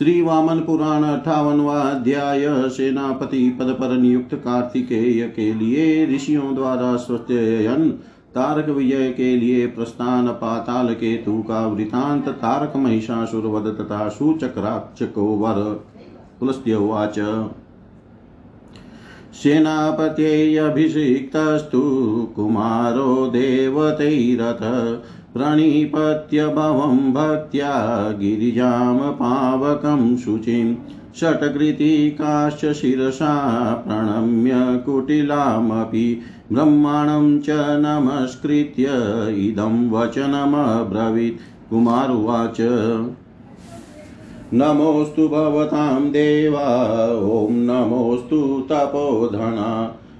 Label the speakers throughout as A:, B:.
A: श्री वामन पुराण अठावनवा अध्याय सेनापति पद पर नियुक्त कार्तिकेय के लिए ऋषियों द्वारा स्वयन तारक विजय के लिए प्रस्थान, पाताल केतु का वृतांत, तारक महिषासुर वध तथा सूचक राक्षको वर पुलस्त्यवाच सेनापत्यभिषिक्तस्तु कुमारो देवतैरथ प्रणिपत्य भवं भक्त्या गिरिजां पावकं शुचिं षट्कृतिकाश्च शिरसा प्रणम्य कुटिलामपि ब्रह्माणं च नमस्कृत्य इदं वचनमब्रवीत्। कुमारुवाच नमोऽस्तु भवतां देवा, ॐ नमोऽस्तु तपोधना।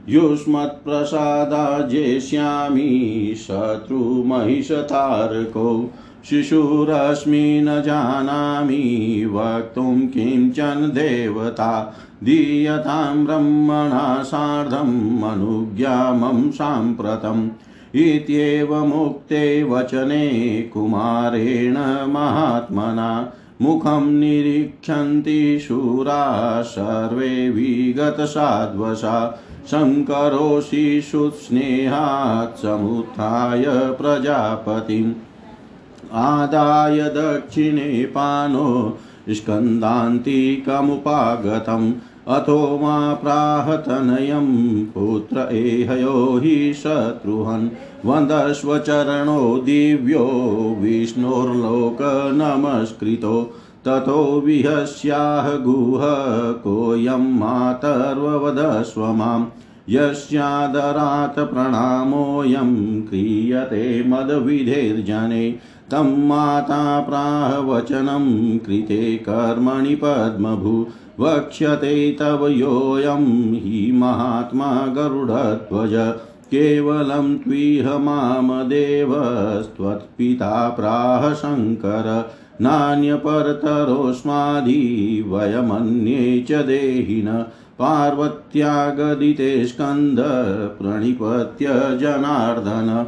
A: युष्मत्प्रसादाजेष्यामि शत्रुमहिषतारको। शिशुरस्मि न जानामि वक्तुं किंचन देवता। दीयतां ब्रह्मणा सार्धम् अनुज्ञामं साम्प्रतम्। इत्येवमुक्ते वचने कुमारेण महात्मना। मुखं निरीक्षन्ति शूरा, सर्वे विगतसाध्वसा। शङ्करोशिशुस्नेहात् समुत्थाय प्रजापतिम्। आदाय दक्षिणे पानो स्कन्दान्तिकमुपागतम्। अथो मा प्राहतनयं पुत्र एहयो हि शत्रुहन्। वन्दस्वचरणो दिव्यो विष्णोर्लोकनमस्कृतो। ततो विहस्याह गुह कोऽयं मातर्ववदस्व माम्। यस्यादरात् प्रणामोऽयं क्रियते मदविधेर्जने। तं माता प्राहवचनं कृते कर्मणि पद्मभू। वक्ष्यते तव योऽयं हि महात्मा गरुडध्वज। केवलं त्विह मामदेवस्त्वत्पिता प्राह शङ्कर। नान्यपरतरोऽस्मादि वयमन्ये च देहिन पार्वत्यागदिते स्कन्द प्रणिपत्य जनार्दन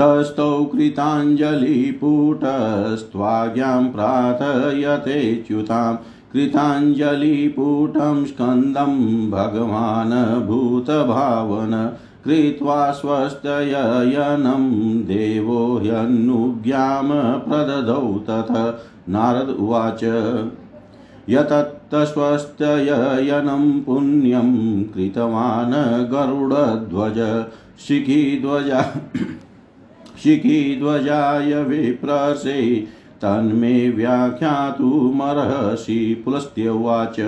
A: तस्थौ कृताञ्जलिपुटस्त्वाज्ञां प्रार्थयतेच्युतां कृताञ्जलिपुटं स्कन्दं भगवान् भूतभावन। कृत्वा स्वस्तयनं देवो ह्यनुज्ञां प्रददौ तथ। नारद उवाच यतत्तस्वस्तयनं पुण्यं कृतवान् गरुडध्वज। शिखीध्वजा, शिखीध्वजाय विप्रसे तन्मे व्याख्यातुमर्हसि पुलस्त्यवाच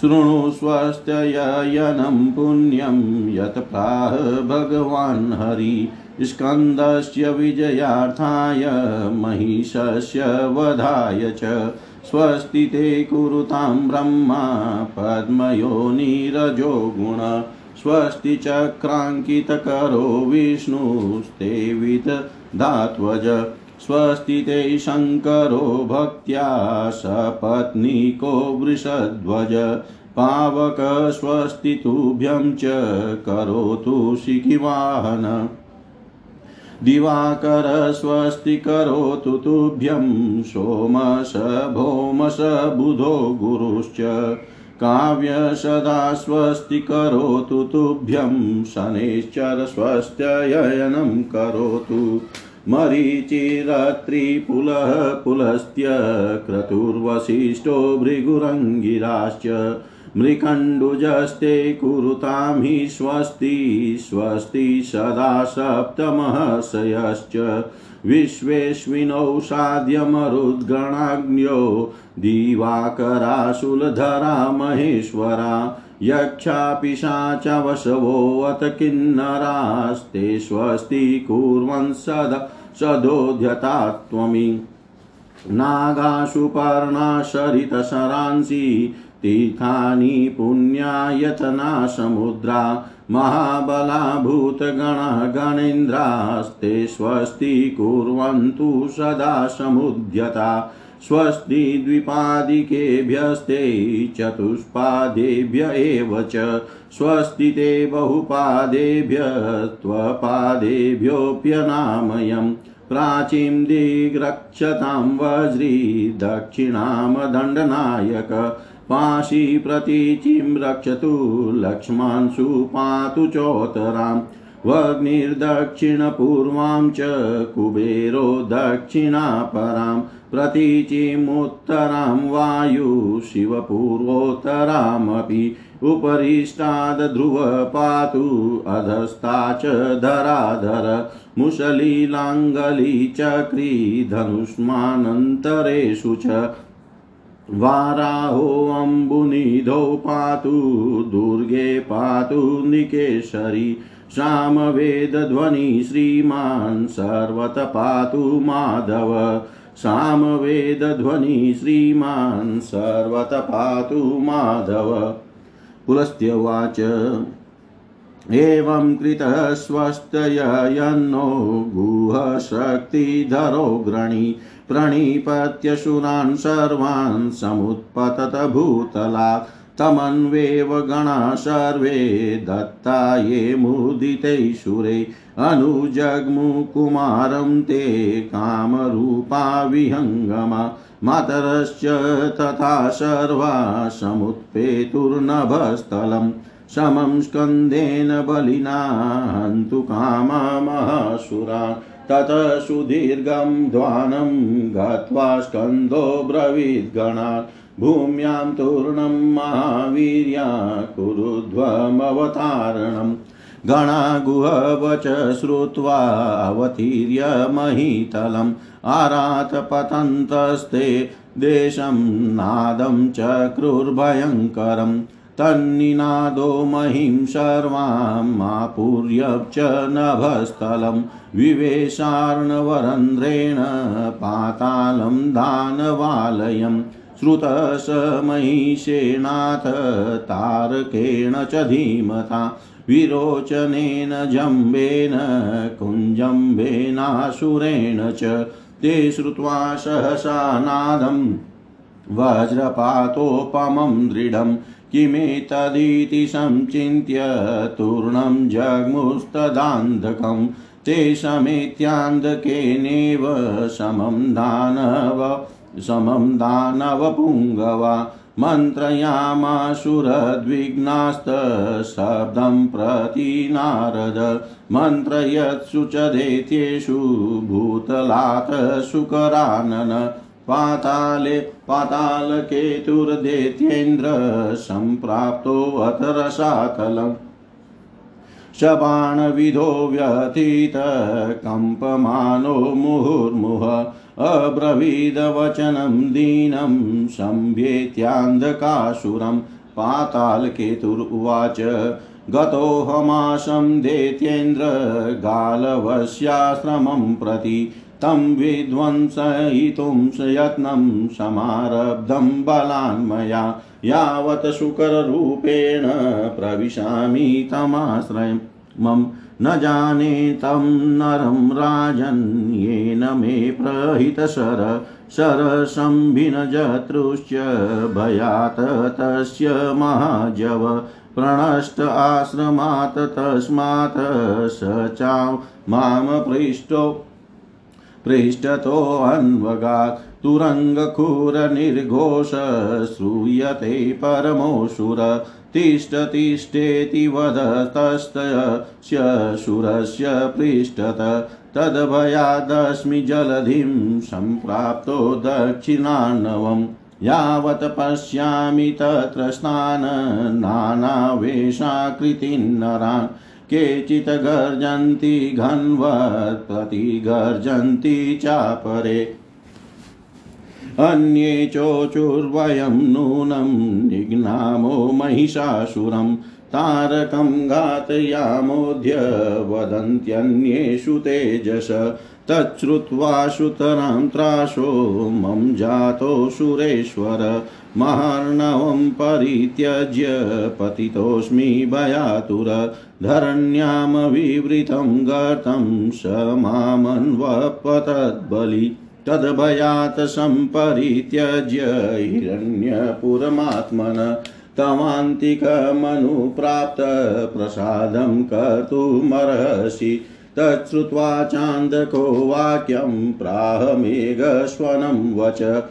A: शृणु स्वस्त्ययनं पुण्यं यत् प्राह भगवान् हरि, स्कन्दस्य विजयार्थाय महिषस्य वधाय च। स्वस्ति ते कुरुतां ब्रह्मा पद्मयोनिरजो गुण। स्वस्ति चक्राङ्कितकरो विष्णुस्ते विदधात्वज स्वस्ति ते शङ्करो भक्त्या सपत्नीको वृषध्वज। पावक स्वस्ति तुभ्यं च करोतु शिखिवाहन दिवाकर स्वस्ति करोतु तुभ्यं सोमस भौमस बुधो गुरुश्च। काव्य सदा स्वस्ति करोतु तुभ्यं, शनैश्चर स्वस्त्ययनं करोतु। मरीचिरत्रिपुलः पुलस्त्य, क्रतुर्वसिष्ठो भृगुरङ्गिराश्च। मृकण्डुजस्ते कुरुतां हि स्वस्ति स्वस्ति सदा सप्तमहर्षयश्च। विश्वेश्विनौ साध्यमरुद्गणाग्न्यो दिवाकराशूलधरा महेश्वरा। यक्षापिशाचवशवोऽत किन्नरास्ते स्वस्ति कुर्वन् सदा सदोध्यता त्वमि नागाशुपर्णाशरितशरांसि तीर्थानि पुण्यायतना समुद्रा महाबला भूतगणः गणेन्द्रास्ते स्वस्ति कुर्वन्तु सदा समुद्यता। स्वस्ति द्विपादिकेभ्यस्ते चतुष्पादेभ्य एव च। स्वस्ति ते बहुपादेभ्य त्वपादेभ्योऽप्यनामयम्। प्राचीं दिग्रक्षतां वज्री दक्षिणां दण्डनायक पाशी प्रतीचिं रक्षतु लक्ष्मांशु पातु चोत्तराम् वग्निर्दक्षिणपूर्वां च कुबेरो दक्षिणापरां प्रतीचिमुत्तरां वायु शिवपूर्वोत्तरामपि उपरिष्टाद्ध्रुव पातु अधस्ता च धराधर मुसलीलाङ्गली चक्री धनुष्मानन्तरेषु च वाराहोऽम्बुनिधौ पातु दुर्गे पातु निकेशरी सामवेदध्वनि श्रीमान् सर्वत पातु माधव सामवेदध्वनि श्रीमान् सर्वत पातु माधव। पुलस्त्यवाच एवं कृतः स्वस्तयन्नो गुहशक्तिधरो ग्रणी प्रणिपत्यशुरान् सर्वान् समुत्पतत भूतलात् तमन्वेव गणा सर्वे दत्ता ये मुदितैशुरे अनुजग्मुकुमारं ते कामरूपा विहङ्गमा मातरश्च तथा सर्वा समुत्पेतुर्नभस्थलम् समं स्कन्देन बलिना हन्तु काममहासुरान् ततः सुदीर्घं ध्वानं गत्वा स्कन्दो ब्रवीद्गणात् भूम्यां तूर्णं महावीर्या कुरुध्वमवतारणम् गणागुहवच श्रुत्वा अवतीर्य महीतलम्। आरातपतन्तस्ते देशं नादं चक्रुर्भयङ्करम् तन्निनादो महिं सर्वामापूर्य च नभस्थलं विवेशार्णवरन्ध्रेण पातालं दानवालयम्। श्रुतः स महिषेनाथ तारकेण च धीमता विरोचनेन जम्बेन, कुञ्जम्बेनासुरेण च। ते श्रुत्वा सहसा नादं, वज्रपातोपमं दृढं। किमेतदिति संचिन्त्य तूर्णं जग्मुस्तदान्धकं ते समेत्यान्धकेनेव समं दानव। समं दानवपुङ्गवा मन्त्रयामासुरद्विघ्नास्तशब्दं प्रति नारद। मन्त्रयत्सु च दैत्येषु भूतलात् सुकरानन। पाताले पातालकेतुर्दैत्येन्द्र सम्प्राप्तोऽथ रसातलम् शबाणविधो व्यथितकम्पमानो मुहुर्मुह। अब्रवीदवचनं दीनं सम्भ्येत्यान्धकासुरं पातालकेतुरुवाच। गतोऽहमाशं दैत्येन्द्र गालवस्याश्रमं प्रति तं विध्वंसयितुं यत्नं समारब्धं बलान्मया यावत् शुकररूपेण प्रविशामि तमाश्रयम् मम न जाने तं नरं राजन् येन मे प्रहितशर शरसंभिनजतृश्च भयात् तस्य महाजव, प्रणष्ट आश्रमात् तस्मात् स च माँ पृष्टो पृष्ठतोऽन्वगात् तुरङ्गखुरनिर्घोष श्रूयते परमोऽसुर तिष्ठ तिष्ठेति वदतस्तस्य सुरस्य पृष्ठत तद्भयादस्मि जलधिं सम्प्राप्तो दक्षिणान्नवम् यावत् पश्यामि तत्र स्नान नानावेशाकृतिन्नरान् केचित् गर्जन्ति घन्वत् प्रतिगर्जन्ति चापरे अन्ये चोचुर्वयं नूनं निघ्नामो महिषासुरं तारकं घातयामोऽद्य वदन्त्यन्येषु तेजस तच्छ्रुत्वा सुतरां त्रासो मम जातो सुरेश्वर महार्णवं परित्यज्य पतितोऽस्मि भयातुर धरण्यामविवृतं गर्तं स मामन्वपतद्बलि तद्भयात् सम्परित्यज्य हिरण्यपुरमात्मन तवान्तिकमनुप्राप्त प्रसादं कर्तुमर्हसि। तच्छ्रुत्वा चान्दको वाक्यं प्राह मेघस्वनं वच।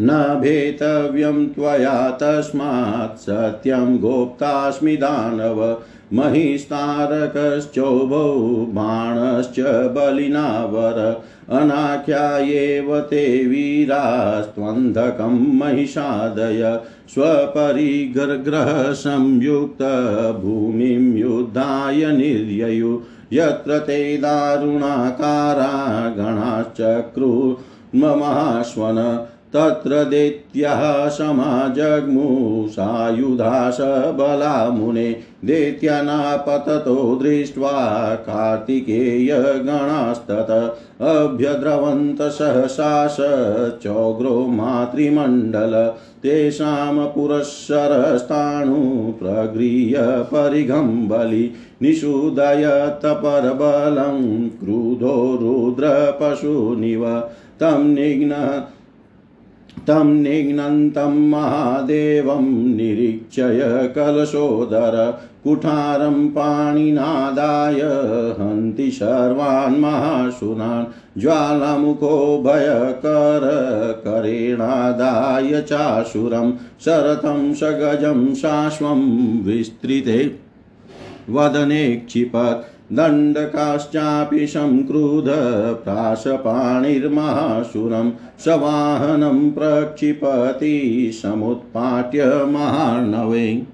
A: न भेतव्यं त्वया तस्मात् सत्यं गोप्तास्मि दानव। महिस्तारकश्चोभौ बाणश्च बलिनावर। अनाख्यायेव ते वीरास्त्वन्धकं महिषादय स्वपरिग्रहसंयुक्तभूमिं युद्धाय निर्ययु। यत्र ते दारुणाकारा गणाश्चक्रुर्ममाश्वन तत्र दैत्याः समाजग्मुसायुधास बला मुने दैत्यानापततो दृष्ट्वा कार्तिकेयगणास्तत अभ्यद्रवन्त सहसास चौग्रो मातृमण्डल तेषां पुरःसरस्ताणु प्रगृह्य परिघं बलि निषूदयत्परबलं क्रुधो रुद्रपशुनिव तं निघ्न तं निघ्नन्तं महादेवं निरीक्षय कलशोदर कुठारं पाणिनादाय हन्ति सर्वान् महाशुनान् ज्वालामुखो भयकर करेणादाय चाशुरं शरथं सगजं शाश्वं विस्तृते वदने क्षिपत् दण्डकाश्चापि संक्रुध प्राशपाणिर्महासुरं सवाहनं प्रक्षिपति समुत्पाट्य महार्णवे।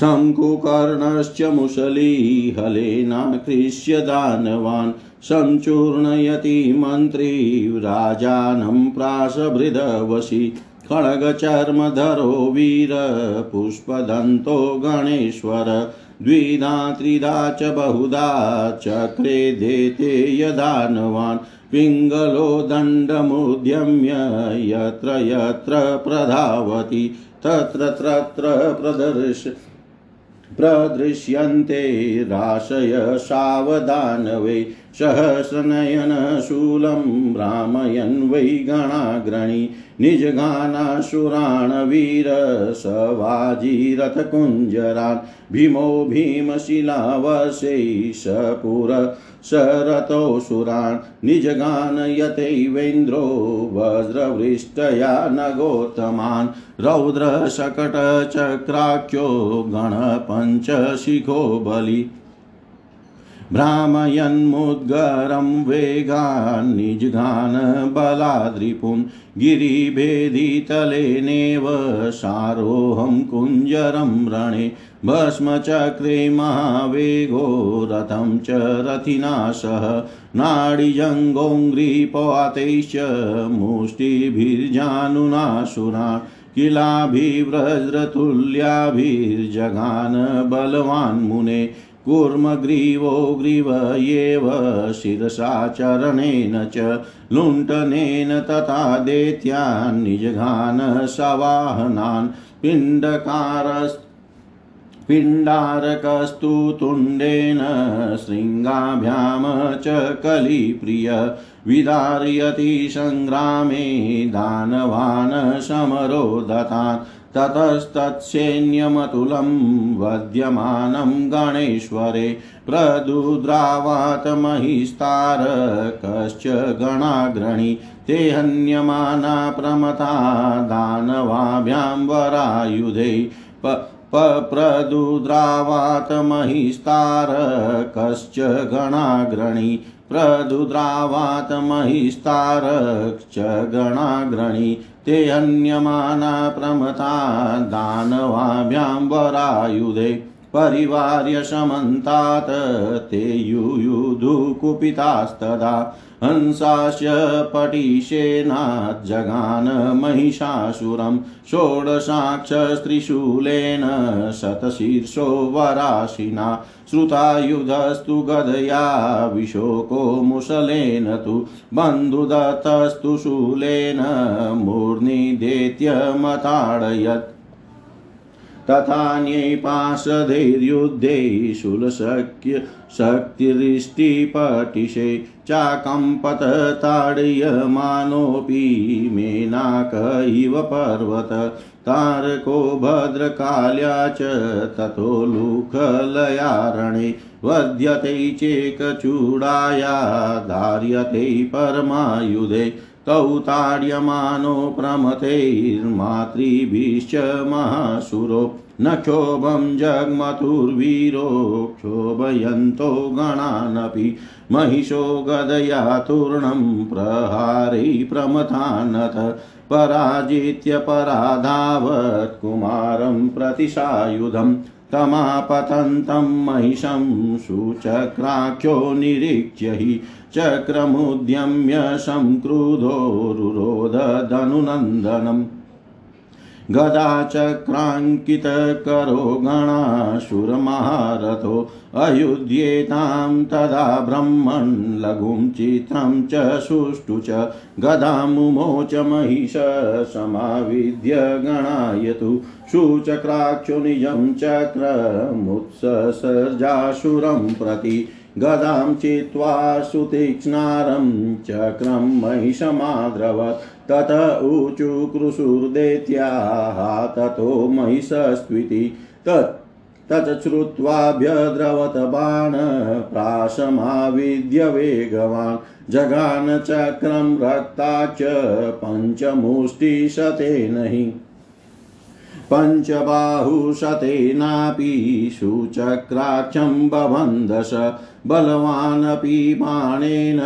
A: शङ्कुकर्णश्च मुसलीहलेनाकृष्य दानवान् सञ्चूर्णयति मन्त्री राजानं प्रासभृदवशी खड्गचर्मधरो वीरपुष्पदन्तो गणेश्वर द्विधा त्रिधा च बहुधा चक्रे देते यदानवान् पिङ्गलो दण्डमुद्यम्य यत्र यत्र प्रधावति, तत्र तत्र प्रदर्श, प्रदृश्यन्ते राशय सावधानवै। सहस्रनयनशूलं भ्रामयन् वै गणाग्रणी निजगानासुरान् वीरसवाजिरथकुञ्जरान् भीमो भीमशिलावशै सपुर सरतोऽसुरान् निजगानयतैवेन्द्रो वज्रवृष्टया नगोत्तमान् रौद्रशकटचक्राख्यो गणपञ्चशिखो बलि। भ्रामयन्मुद्गरं वेगान् निजघान बलाद्रिपुन् गिरिभेदितलेनेव सारोहं कुञ्जरं रणे भस्मचक्रे महावेगो रथं च रथिना सह नाडिजङ्गोङ्घ्रिपवातैश्च मुष्टिभिर्जानुनाशुना किलाभिव्रजतुल्याभिर्जगान बलवान् मुने कूर्मग्रीवो ग्रीवयेव शिरसा चरणेन च लुण्ठनेन तथा दैत्यान् निजघान सवाहनान् पिण्डकारस् पिण्डारकस्तु तुण्डेन शृङ्गाभ्यां च कलिप्रिय विदारयति सङ्ग्रामे दानवान् समरोदतान् ततस्तत्सैन्यमतुलं वध्यमानं गणेश्वरे प्रदुद्रावात महिस्तारकश्च गणाग्रणी ते हन्यमाना प्रमथा दानवाभ्यां वरायुधे प्रदुद्रावात महिस्तारकश्च गणाग्रणी प्रदुद्रावात गणाग्रणी ते अन्यमाना प्रमता दानवाभ्यां वरायुधे। परिवार्य समन्तात् ते युयुधुकुपितास्तदा हंसास्य पटिशेनाज्जगान महिषासुरं षोडशाक्षस्त्रिशूलेन शतशीर्षो वराशिना श्रुतायुधस्तु गदया विशोको मुसलेन तु बन्धुदत्तस्तु शूलेन मूर्निदेत्यमताडयत् तथान्यै पार्षदैर्युद्धे शूलशक्य शक्तिरिष्टिपटिशे चाकम्पत मेनाक इव पर्वत। तारको भद्रकाल्या च ततो लुखलयारणे वध्यते चेकचूडाया, धार्यते परमायुधे। तौ ताड्यमानो प्रमथैर्मातृभिश्च महासुरो। न क्षोभं जग्मतुर्वीरो क्षोभयन्तो गणानपि महिषो गदया तूर्णं प्रहारै प्रमथानथ। पराजित्य पराधावत् कुमारं प्रतिसायुधम् तमापतन्तं महिषं सुचक्राख्यो निरीक्ष्य हि चक्रमुद्यम्य संक्रुधो गदाचक्राङ्कितकरो गणासुरमहारथो अयुध्येतां तदा ब्रह्मन् लघुं चित्रं च सुष्ठु च गदामुमोच महिष समाविद्य गणायतु सुचक्राक्षो निजं चक्रमुत्ससर्जासुरं प्रति गदां चित्वा सुतीक्ष्णारं चक्रं महिषमाद्रवत् तत ऊचु कृशुर्दैत्याः ततो महिषस्त्विति तत् तच्छ्रुत्वाभ्यद्रवत बाणप्राशमाविद्य वेगवान्। जगानचक्रं रक्ता च पञ्चमुष्टिशतेन हि पञ्चबाहुशतेनापि सुचक्राक्षं बबन्धस बलवानपि बाणेन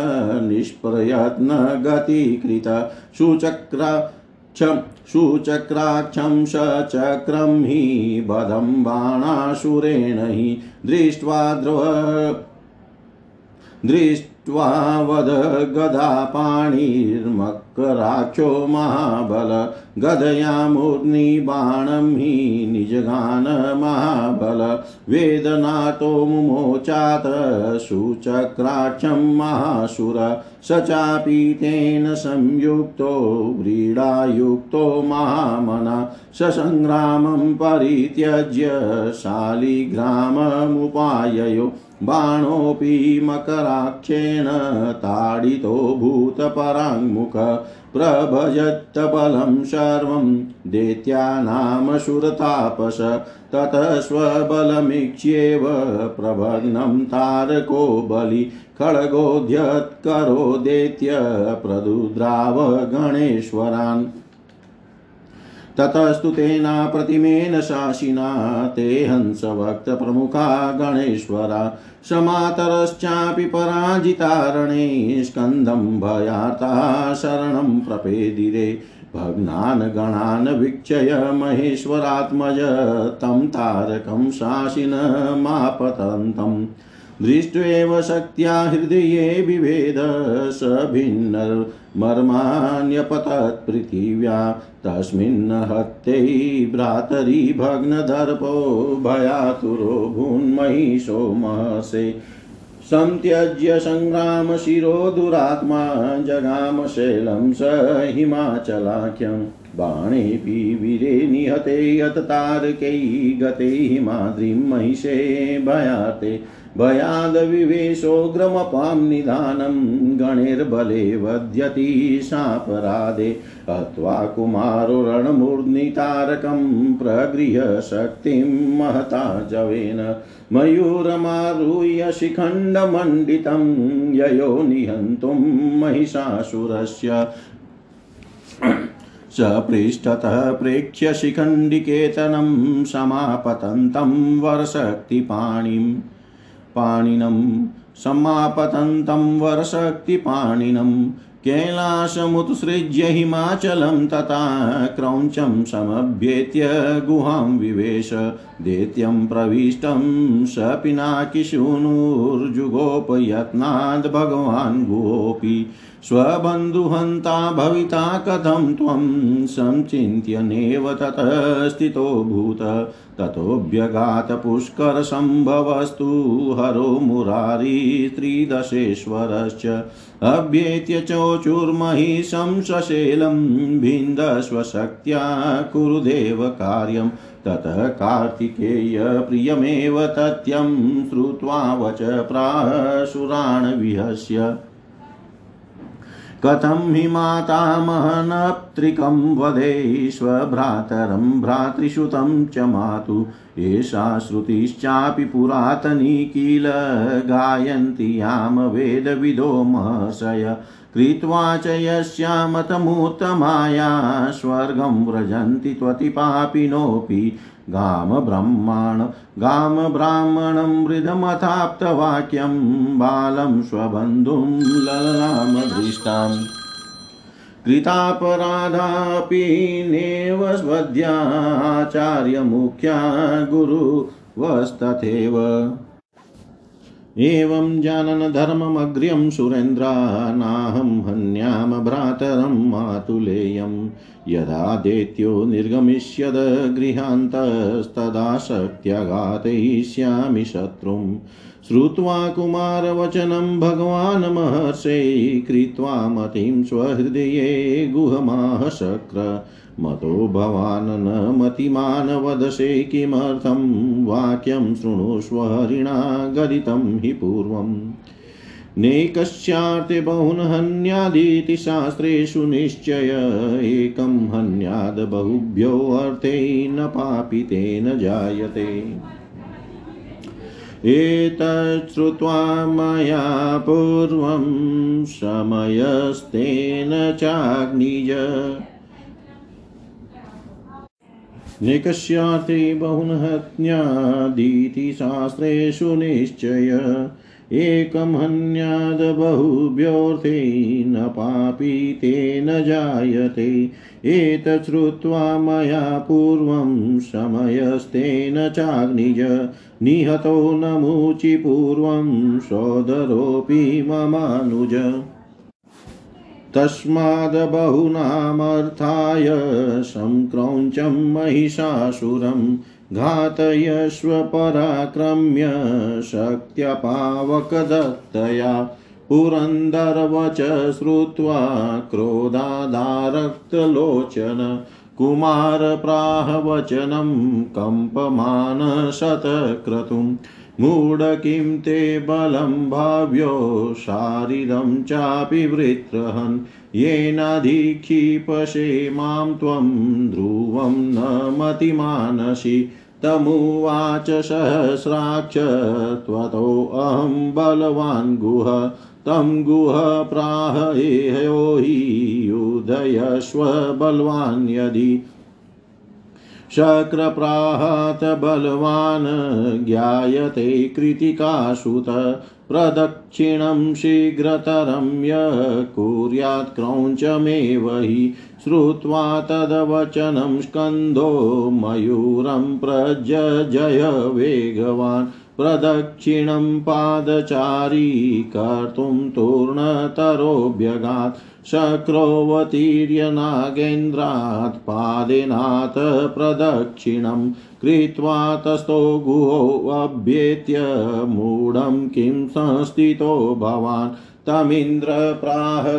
A: निष्प्रयत्नगतिकृत। सुचक्राक्षं सुचक्राक्षं सचक्रं हि बधं बाणासुरेण हि दृष्ट्वा द्रव दृष्ट्वा वद गदापाणिर्मकराक्षो महाबल। गदयामूर्निबाणं हि निजगान महाबल। वेदनातो मुमोचात सुचक्राक्षं महासुर। स चापि तेन संयुक्तो, व्रीडायुक्तो महामना। ससङ्ग्रामं परित्यज्य शालिग्राममुपाययो। बाणोऽपि मकराक्षेण ताडितो भूतपराङ्मुख प्रभजत्तबलं सर्वं दैत्यानामसुरतापस ततः स्वबलमीक्ष्येव प्रभग्नं तारको बलि खड्गोऽध्यत्करो दैत्य प्रदुद्राव ततस्तु तेना प्रतिमेन शासिना, ते हंसभक्तप्रमुखा गणेश्वरा, समातरश्चापि पराजितारणे स्कन्दं भयार्ता शरणं प्रपेदिरे। भग्नान् गणान् वीक्षय महेश्वरात्मज, तं तारकं शासिनमापतन्तम् दृष्ट्वेव शक्त्या हृदये विभेद, स भिन्नर्मर्माण्यपतत् पृथिव्या तस्मिन् हत्यै भ्रातरि भग्नदर्पो भयातुरो भून्महिषो महसे संत्यज्य सङ्ग्रामशिरो दुरात्मा जगाम जगामशैलं स हिमाचलाख्यं। बाणेऽपि वीरे निहते यत तारकै गते हिमाद्रिं महिषे भयाते। भयादविवेशोऽग्रमपां निधानं गणैर्बले वध्यति सापराधे हत्वा कुमारो रणमूर्ध्नितारकं महता जवेन मयूरमारुह्य शिखण्डमण्डितं ययो निहन्तुं महिषासुरस्य। सपृष्ठतः प्रेक्ष्य शिखण्डिकेतनं समापतन्तं वरशक्तिपाणिम्। पाणिनं समापतन्तं वरशक्तिपाणिनं कैलासमुत्सृज्य हिमाचलं तथा क्रौञ्चं समभ्येत्य गुहां विवेश, देत्यं प्रविष्टं स पिनाकिशूनुर्जुगोपयत्नाद् भगवान् गुहोऽपि स्वबन्धुहन्ता भविता कथं त्वं संचिन्त्य नेव ततः स्थितो भूत ततोऽभ्यगातपुष्करसम्भवस्तु हरो मुरारी त्रिदशेश्वरश्च। अभ्येत्य चोचुर्महिषं सशेलं भिन्दस्वशक्त्या कुरुदेव कार्यं। ततः कार्तिकेय प्रियमेव तथ्यं श्रुत्वा वच प्रासुरान् विहस्य। कथं हि मातामहनप्त्रिकं वदेष्वभ्रातरं भ्रातृसुतं च मातु एषा श्रुतिश्चापि पुरातनी किल गायन्ति याम वेदविदो महर्षय कृत्वा च यस्यामतमुत्तमाया स्वर्गं व्रजन्ति त्वतिपापिनोऽपि गामब्रह्माण गामब्राह्मणं मृदमथाप्तवाक्यं बालं स्वबन्धुं ललामदृष्टाम् कृतापराधापि नेव स्वद्याचार्यमुख्या गुरुवस्तथैव। एवं जानन् धर्ममग्र्यं सुरेन्द्रा नाहं हन्याम भ्रातरं मातुलेयं। यदा दैत्यो निर्गमिष्यद गृहान्तस्तदा शक्त्यघातयिष्यामि शत्रुं। श्रुत्वा कुमारवचनं भगवान् महर्षे कृत्वा मतिं स्वहृदये गुहमाह मतो भवान् न मतिमान् वदसे किमर्थं? वाक्यं शृणुष्व हरिणा गदितं हि पूर्वम्। नैकस्यार्थे बहुन् हन्यादिति शास्त्रेषु निश्चय, एकं हन्याद् बहुभ्योऽर्थे न पापितेन जायते। एतच्छ्रुत्वा मया पूर्वं समयस्तेन चाग्निज। निकष्याते बहुनहत्यादीति शास्त्रेषु निश्चय। एकं हन्याद् बहुभ्योऽर्थे न पापी तेन जायते। एतच्छ्रुत्वा मया पूर्वं समयस्तेन चाग्निज। निहतो नमुचि पूर्वं सोदरोऽपि ममानुज। तस्माद्बहूनामर्थाय संक्रौञ्चं महिषासुरं घातयस्व पराक्रम्य शक्त्यपावकदत्तया पुरन्दरवच श्रुत्वा क्रोधादारक्तलोचन कुमारप्राहवचनं कम्पमान शतक्रतुम् मूढ किं ते बलं भाव्यो, शारीरं चापि वृत्रहन्। येनाधिक्षिपशे माँ त्वं ध्रुवं न मतिमानसि। तमुवाच सहस्राक्ष त्वतोऽहं बलवान् गुह। तं गुह प्राह एहयो हि युधयस्व बलवान् यदि। शक्रप्राहत बलवान् ज्ञायते कृतिकासुत प्रदक्षिणं शीघ्रतरं यः कुर्यात् क्रौञ्चमेव हि श्रुत्वा तदवचनं स्कन्धो मयूरं प्रजय वेगवान् प्रदक्षिणं पादचारी कर्तुं तूर्णतरोऽभ्यगात् शक्रोऽवतीर्य नागेन्द्रात् पादेनाथ प्रदक्षिणं कृत्वा तस्थो गुहोऽभ्येत्य मूढं किं संस्थितो भवान्? तमिन्द्र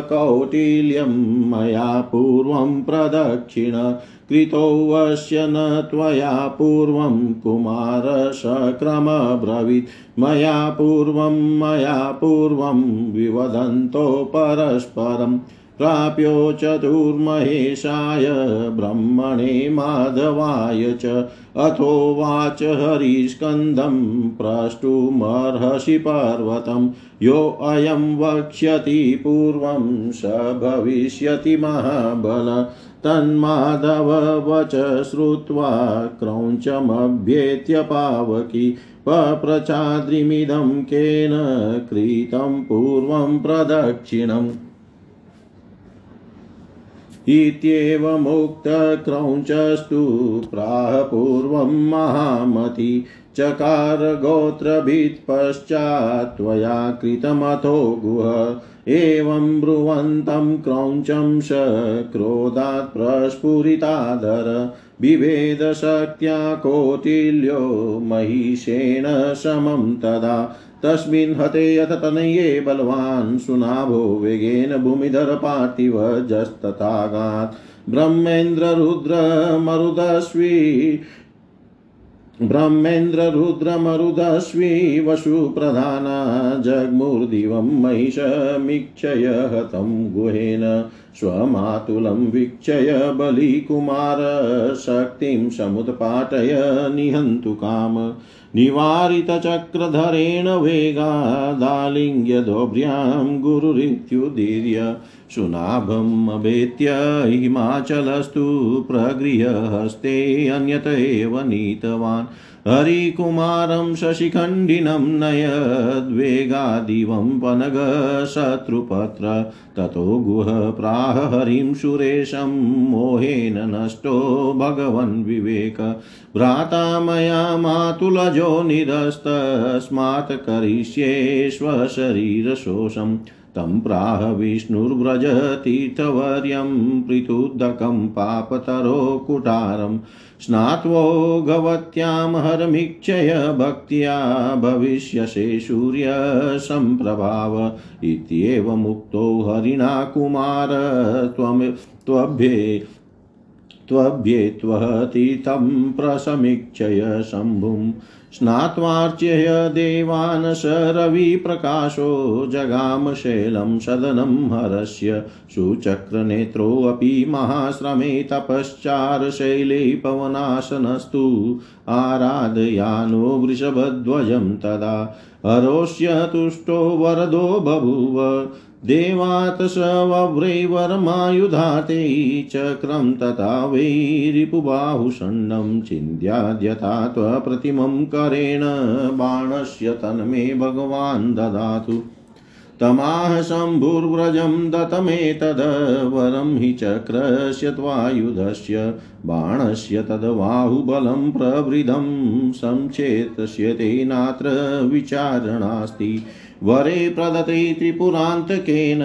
A: कौटिल्यं मया पूर्वं प्रदक्षिण। कृतोऽस्य न त्वया पूर्वं कुमारसक्रमब्रवीत् मया पूर्वं मया पूर्वं विवदन्तो परस्परम्। प्राप्यो चतुर्महेशाय ब्रह्मणे माधवाय च। अथोवाच हरिस्कन्दं प्रष्टुमर्हसि पर्वतं योऽयं वक्ष्यति पूर्वं स भविष्यति महाबल। तन्माधववच श्रुत्वा क्रौञ्चमभ्येत्य पावकी। पप्रचाद्रिमिदं केन कृतं पूर्वं प्रदक्षिणम्। इत्येवमुक्तक्रौञ्चस्तु प्राह पूर्वं महामति चकार गोत्रभित्पश्चात् त्वया कृतमथो गुह। एवं ब्रुवन्तं क्रौञ्चं स क्रोधात् प्रस्फुरिताधर। बिभेदशक्त्या कौटिल्यो महिषेण समं तदा। तस्मिन् हते अथ तनये बलवान् सुनाभो वेगेन भूमिधर पार्थिवजस्तथागात् ब्रह्मेन्द्ररुद्रमरुदस्वी ब्रह्मेन्द्ररुद्रमरुदस्वी वसुप्रधाना जग्मुर्दिवं महिषमीक्षय हतं गुहेन, स्वमातुलं वीक्षय बलिकुमार, शक्तिं समुत्पाटय निहन्तु काम। निवारितचक्रधरेण वेगादालिङ्ग्यदोभ्र्यां गुरुरित्युदीर्य सुनाभमभेत्य हिमाचलस्तु प्रगृह्यहस्ते अन्यत एव नीतवान्। हरिकुमारं शशिखण्डिनं नयद्वेगादिवं पनगशत्रुपत्र। ततो गुह प्राह हरिं सुरेशं मोहेन नष्टो भगवन् विवेक। भ्राता मया मातुलजो निरस्तस्मात् करिष्ये स्वशरीरशोषम् तं प्राह विष्णुर्व्रजतीर्थवर्यं पृथुदकं पापतरो कुटारं स्नात्वो गवत्यां हरमीक्षय भक्त्या भविष्यसे सूर्यसम्प्रभाव इत्येवमुक्तो हरिणा कुमार त्वं त्वभ्ये त्वभ्ये त्वतीतं प्रसमीक्षय शम्भुम् स्नात्वार्च्य देवान् स रविप्रकाशो जगाम शैलं सदनं हरस्य सुचक्रनेत्रोऽपि महाश्रमे तपश्चारशैले पवनाशनस्तु आराधयानो वृषभध्वजं तदा हरोष्य तुष्टो वरदो बभूव देवात् स वव्रैवरमायुधाते चक्रं तथा वै रिपुबाहुषण्डं छिन्द्याद्यथा त्वप्रतिमं करेण बाणस्य तन्मे भगवान् ददातु। तमाह शम्भुर्व्रजं दतमेतद्, वरं हि चक्रस्य त्वायुधस्य, बाणस्य तद्बाहुबलं प्रवृद्धं संचेतस्यते नात्र विचारणास्ति। वरे प्रदते त्रिपुरान्तकेन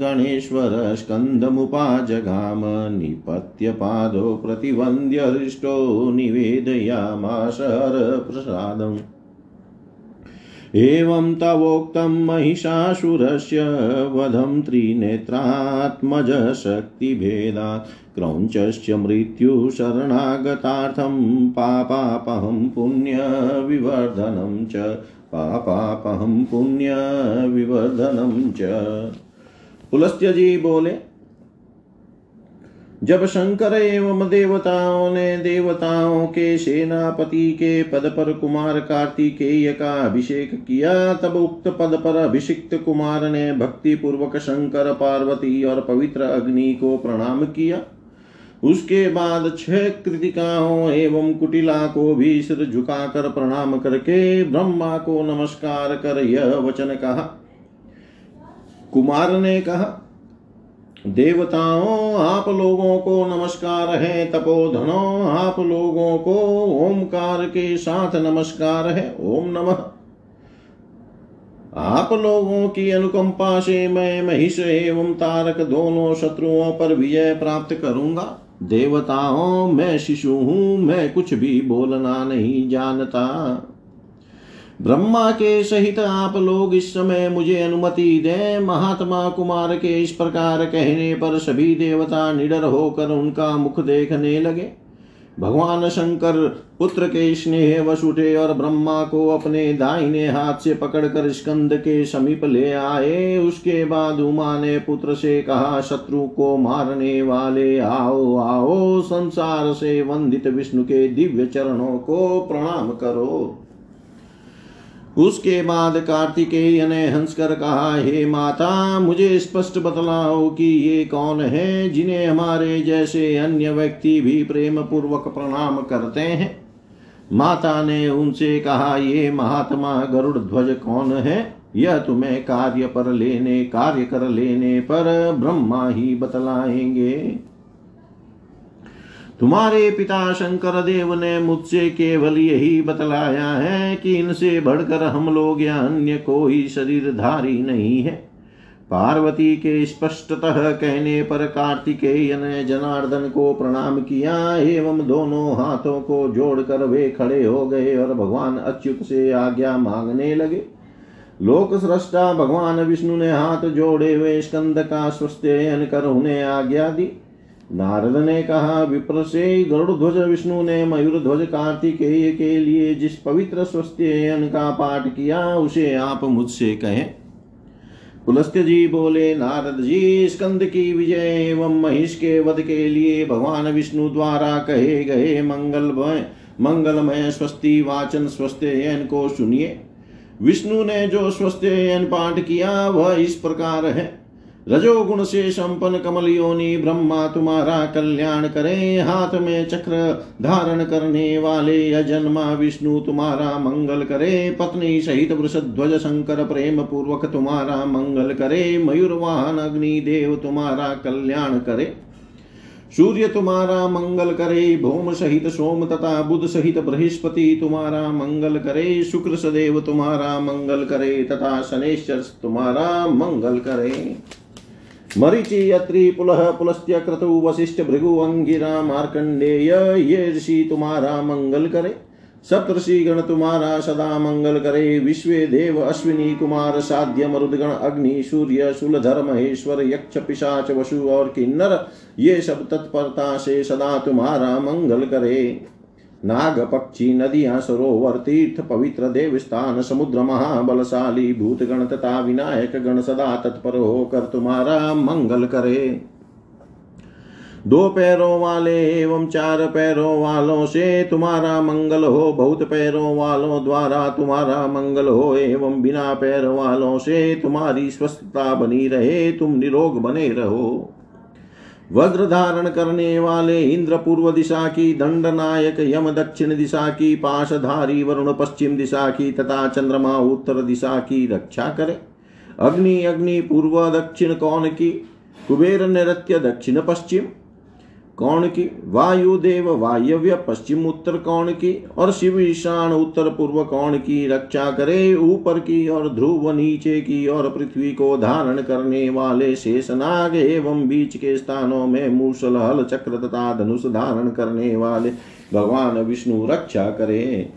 A: गणेश्वरस्कन्दमुपाजगाम निपत्य पादो प्रतिवन्द्य हृष्टो निवेदयामाशरप्रसादम् एवं तवोक्तं महिषासुरस्य वधं त्रिनेत्रात्मजशक्तिभेदात्। क्रौञ्चस्य मृत्युशरणागतार्थं पापापहं पुण्यविवर्धनं च पापापहं पुण्यविवर्धनं च। पुलस्त्य जी बोले जब शंकर एवं देवताओं ने देवताओं के सेनापति के पद पर कुमार कार्तिकेय का अभिषेक किया, तब उक्त पद पर अभिषिक्त कुमार ने भक्ति पूर्वक शंकर, पार्वती और पवित्र अग्नि को प्रणाम किया। उसके बाद छह कृतिकाओं एवं कुटिला को भी सिर झुकाकर प्रणाम करके ब्रह्मा को नमस्कार कर यह वचन कहा। कुमार ने कहा, देवताओं, आप लोगों को नमस्कार है, तपोधनो, आप लोगों को ओमकार के साथ नमस्कार है, ओम नमः। आप लोगों की अनुकंपा से मैं महिष एवं तारक दोनों शत्रुओं पर विजय प्राप्त करूँगा। देवताओं, मैं शिशु हूँ, मैं कुछ भी बोलना नहीं जानता। ब्रह्मा के सहित आप लोग इस समय मुझे अनुमति दें। महात्मा कुमार के इस प्रकार कहने पर सभी देवता निडर होकर उनका मुख देखने लगे। भगवान शंकर पुत्र के स्नेह वश उठे और ब्रह्मा को अपने दाहिने हाथ से पकड़कर स्कंद के समीप ले आए। उसके बाद उमा ने पुत्र से कहा, शत्रु को मारने वाले, आओ आओ, संसार से वंदित विष्णु के दिव्य चरणों को प्रणाम करो। उसके बाद कार्तिकेय ने हंसकर कहा, हे माता, मुझे स्पष्ट बतलाओ कि ये कौन है जिन्हें हमारे जैसे अन्य व्यक्ति भी प्रेम पूर्वक प्रणाम करते हैं? माता ने उनसे कहा, ये महात्मा गरुड़ ध्वज कौन है? यह तुम्हें कार्य पर लेने, कार्य कर लेने पर ब्रह्मा ही बतलाएँगे। तुम्हारे पिता शंकर देव ने मुझसे केवल यही बतलाया है कि इनसे बढ़कर हम लोग या अन्य कोई शरीरधारी नहीं है। पार्वती के स्पष्टतः कहने पर कार्तिकेय ने जनार्दन को प्रणाम किया एवं दोनों हाथों को जोड़कर वे खड़े हो गए और भगवान अच्युत से आज्ञा मांगने लगे। लोक सृष्टा भगवान विष्णु ने हाथ जोड़े हुए स्कंद का स्वस्थ कर उन्हें आज्ञा दी। नारद ने कहा विप्र से गरुड़ ध्वज विष्णु ने मयूर ध्वज कार्तिकेय के लिए जिस पवित्र स्वस्थयन का पाठ किया, उसे आप मुझसे कहें। पुलस्त्य जी बोले, नारद जी, स्कंद की विजय एवं महिष के वध के लिए भगवान विष्णु द्वारा कहे गए मंगलमय मंगलमय स्वस्ति, वाचन स्वस्त्ययन को सुनिए। विष्णु ने जो स्वस्त्ययन पाठ किया, वह इस प्रकार है। रजोगुण से संपन्न कमल योनि ब्रह्मा तुम्हारा कल्याण करे। हाथ में चक्र धारण करने वाले अजन्मा विष्णु तुम्हारा मंगल करे। पत्नी सहित वृषध्वज शंकर प्रेम पूर्वक तुम्हारा मंगल करे। मयूर वाहन अग्नि देव तुम्हारा कल्याण करे। सूर्य तुम्हारा मंगल करे। भौम सहित सोम तथा बुध सहित बृहस्पति तुम्हारा मंगल करे। शुक्र सदेव तुम्हारा मंगल करे तथा शनेश्वर तुम्हारा मंगल करे। मरीचि अत्रि पुलह पुलस्त्य क्रतु वशिष्ठ भृगु अंगिरा मार्कंडेय ये ऋषि तुम्हारा मंगल करे। सप्तषि गण तुम्हारा सदा मंगल करे। विश्व देव अश्विनी कुमार साध्य मरुदगण अग्नि सूर्य शूलधर महेश्वर यक्ष पिशाच वसु और किन्नर ये सब तत्परता से सदा तुम्हारा मंगल करे। नाग पक्षी नदियाँ सरोवर तीर्थ पवित्र देव स्थान समुद्र महाबलशाली भूत गण तथा विनायक गण सदा तत्पर होकर तुम्हारा मंगल करे। दो पैरों वाले एवं चार पैरों वालों से तुम्हारा मंगल हो, बहुत पैरों वालों द्वारा तुम्हारा मंगल हो, एवं बिना पैर वालों से तुम्हारी स्वस्थता बनी रहे, तुम निरोग बने रहो। वज्र धारण करने वाले इंद्र पूर्व दिशा की दंड नायक यम दक्षिण दिशा की, पाशधारी वरुण पश्चिम दिशा की, तथा चंद्रमा उत्तर दिशा की रक्षा करे। अग्नि अग्नि पूर्व दक्षिण कौन की, कुबेर नृत्य दक्षिण पश्चिम। कौन की वायुदेव वायव्य पश्चिम उत्तर कौन की और शिव ईशान उत्तर पूर्व कौन की रक्षा करे ऊपर की और ध्रुव नीचे की और पृथ्वी को धारण करने वाले शेषनाग एवं बीच के स्थानों में मूसल हल चक्र तथा धनुष धारण करने वाले भगवान विष्णु रक्षा करे।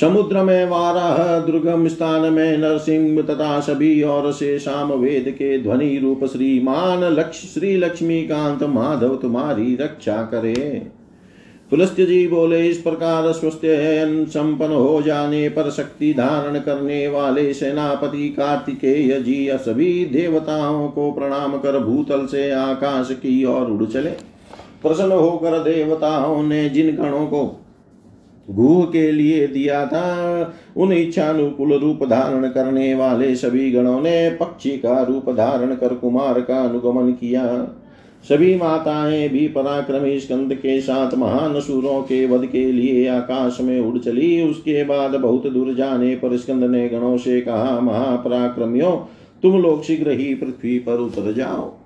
A: समुद्र में वाराह दुर्गम स्थान में नरसिंह तथा सभी और से शाम वेद के ध्वनि रूप श्रीमान लक्ष्य श्री लक्ष्मीकांत माधव तुम्हारी रक्षा करे। पुलस्त्य जी बोले, इस प्रकार स्वस्थयन संपन्न हो जाने पर शक्ति धारण करने वाले सेनापति कार्तिकेय जी या सभी देवताओं को प्रणाम कर भूतल से आकाश की ओर उड़ चले। प्रसन्न होकर देवताओं ने जिन गणों को गुह के लिए दिया था। उन इच्छानुकूल रूप धारण करने वाले सभी गणों ने पक्षी का रूप धारण कर कुमार का अनुगमन किया। सभी माताएँ भी पराक्रमी स्कंद के साथ महान सुरों के वध के लिए आकाश में उड़ चली। उसके बाद बहुत दूर जाने पर स्कंद ने गणों से कहा, महापराक्रमियों, तुम लोग शीघ्र ही पृथ्वी पर उतर जाओ।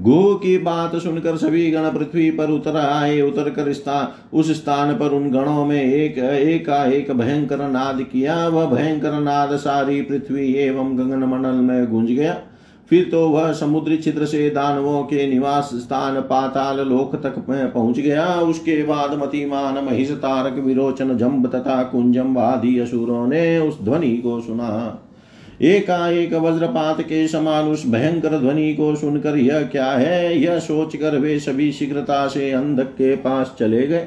A: गुह की बात सुनकर सभी गण पृथ्वी पर उतर आए, उतर कर स्थान उस स्थान पर उन गणों में एक एक भयंकर नाद किया। वह भयंकर नाद सारी पृथ्वी एवं गगन मंडल में गूंज गया। फिर तो वह समुद्री छिद्र से दानवों के निवास स्थान पाताल लोक तक पहुँच गया। उसके बाद मतिमान महिष तारक विरोचन जम्ब तथा कुंजम आदि असुरों ने उस ध्वनि को सुना। एकाएक वज्रपात के समान उस भयंकर ध्वनि को सुनकर यह क्या है? यह सोचकर वे सभी शीघ्रता से अंधक के पास चले गए।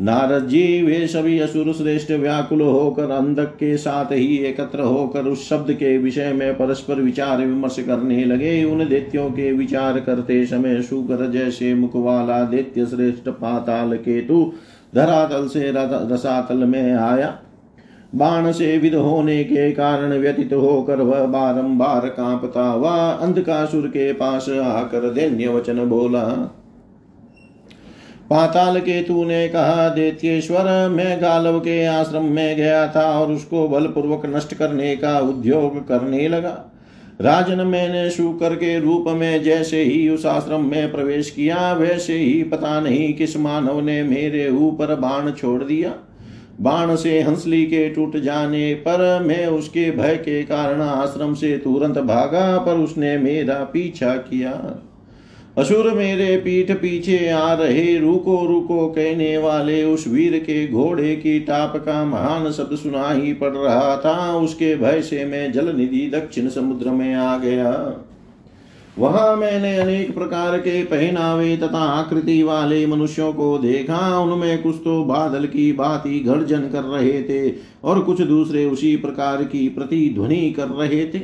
A: नारद जी, वे सभी असुर श्रेष्ठ व्याकुल होकर अंधक के साथ ही एकत्र होकर उस शब्द के विषय में परस्पर विचार विमर्श करने लगे। उन दैत्यों के विचार करते समय सुकर जैसे मुख वाला दैत्य श्रेष्ठ पाताल केतु धरातल से रसातल में आया। बाण से विद होने के कारण व्यतीत होकर वह बारंबार कांपता हुआ अंधकासुर के पास आकर दैन्य वचन बोला, पाताल केतु ने कहा देतेश्वर मैं गालव के आश्रम में गया था और उसको बलपूर्वक नष्ट करने का उद्योग करने लगा। राजन मैंने शुकर के रूप में जैसे ही उस आश्रम में प्रवेश किया, वैसे ही पता नहीं किस मानव ने मेरे ऊपर बाण छोड़ दिया। बाण से हंसली के टूट जाने पर मैं उसके भय के कारण आश्रम से तुरंत भागा, पर उसने मेरा पीछा किया। असुर मेरे पीठ पीछे आ रहे, रुको रुको कहने वाले उस वीर के घोड़े की टाप का महान शब्द सुना ही पड़ रहा था। उसके भय से मैं जल निधि दक्षिण समुद्र में आ गया। वहाँ मैंने अनेक प्रकार के पहनावे तथा आकृति वाले मनुष्यों को देखा। उनमें कुछ तो बादल की बाती गर्जन कर रहे थे और कुछ दूसरे उसी प्रकार की प्रतिध्वनि कर रहे थे।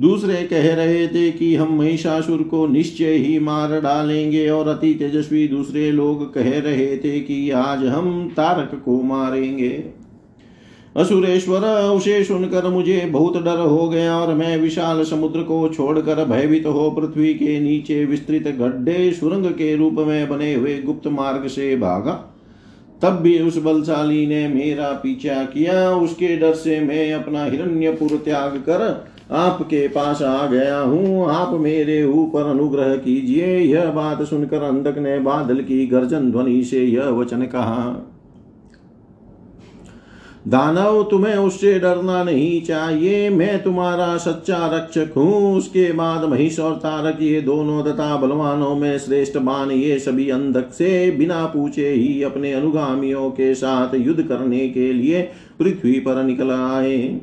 A: दूसरे कह रहे थे कि हम महिषासुर को निश्चय ही मार डालेंगे और अति तेजस्वी दूसरे लोग कह रहे थे कि आज हम तारक को मारेंगे। असुरेश्वर, उसे सुनकर मुझे बहुत डर हो गया और मैं विशाल समुद्र को छोड़कर भयभीत हो पृथ्वी के नीचे विस्तृत गड्ढे सुरंग के रूप में बने हुए गुप्त मार्ग से भागा। तब भी उस बलशाली ने मेरा पीछा किया। उसके डर से मैं अपना हिरण्यपुर त्याग कर आपके पास आ गया हूँ। आप मेरे ऊपर अनुग्रह कीजिए। यह बात सुनकर अंधक ने बादल की गर्जन ध्वनि से यह वचन कहा। दानव, तुम्हें उससे डरना नहीं चाहिए। मैं तुम्हारा सच्चा रक्षक हूँ। उसके बाद महिष और तारक, ये दोनों तथा बलवानों में श्रेष्ठ बान ये सभी अंधक से बिना पूछे ही अपने अनुगामियों के साथ युद्ध करने के लिए पृथ्वी पर निकल आए।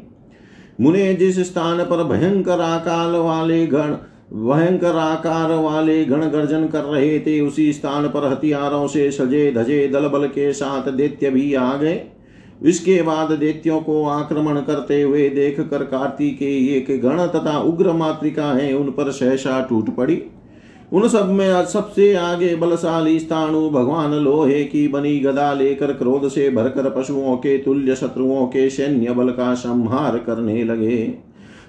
A: मुने, जिस स्थान पर भयंकर आकाल वाले गण, भयंकर आकार वाले गण गर्जन कर रहे थे, उसी स्थान पर हथियारों से सजे धजे दल बल के साथ दैत्य भी आ गए। इसके बाद दैत्यों को आक्रमण करते हुए देख कर कार्तिके एक गण तथा उग्र मातृकाएँ उन पर सहसा टूट पड़ी। उन सब में सबसे आगे बलशाली स्थाणु भगवान लोहे की बनी गदा लेकर क्रोध से भरकर पशुओं के तुल्य शत्रुओं के सैन्य बल का संहार करने लगे।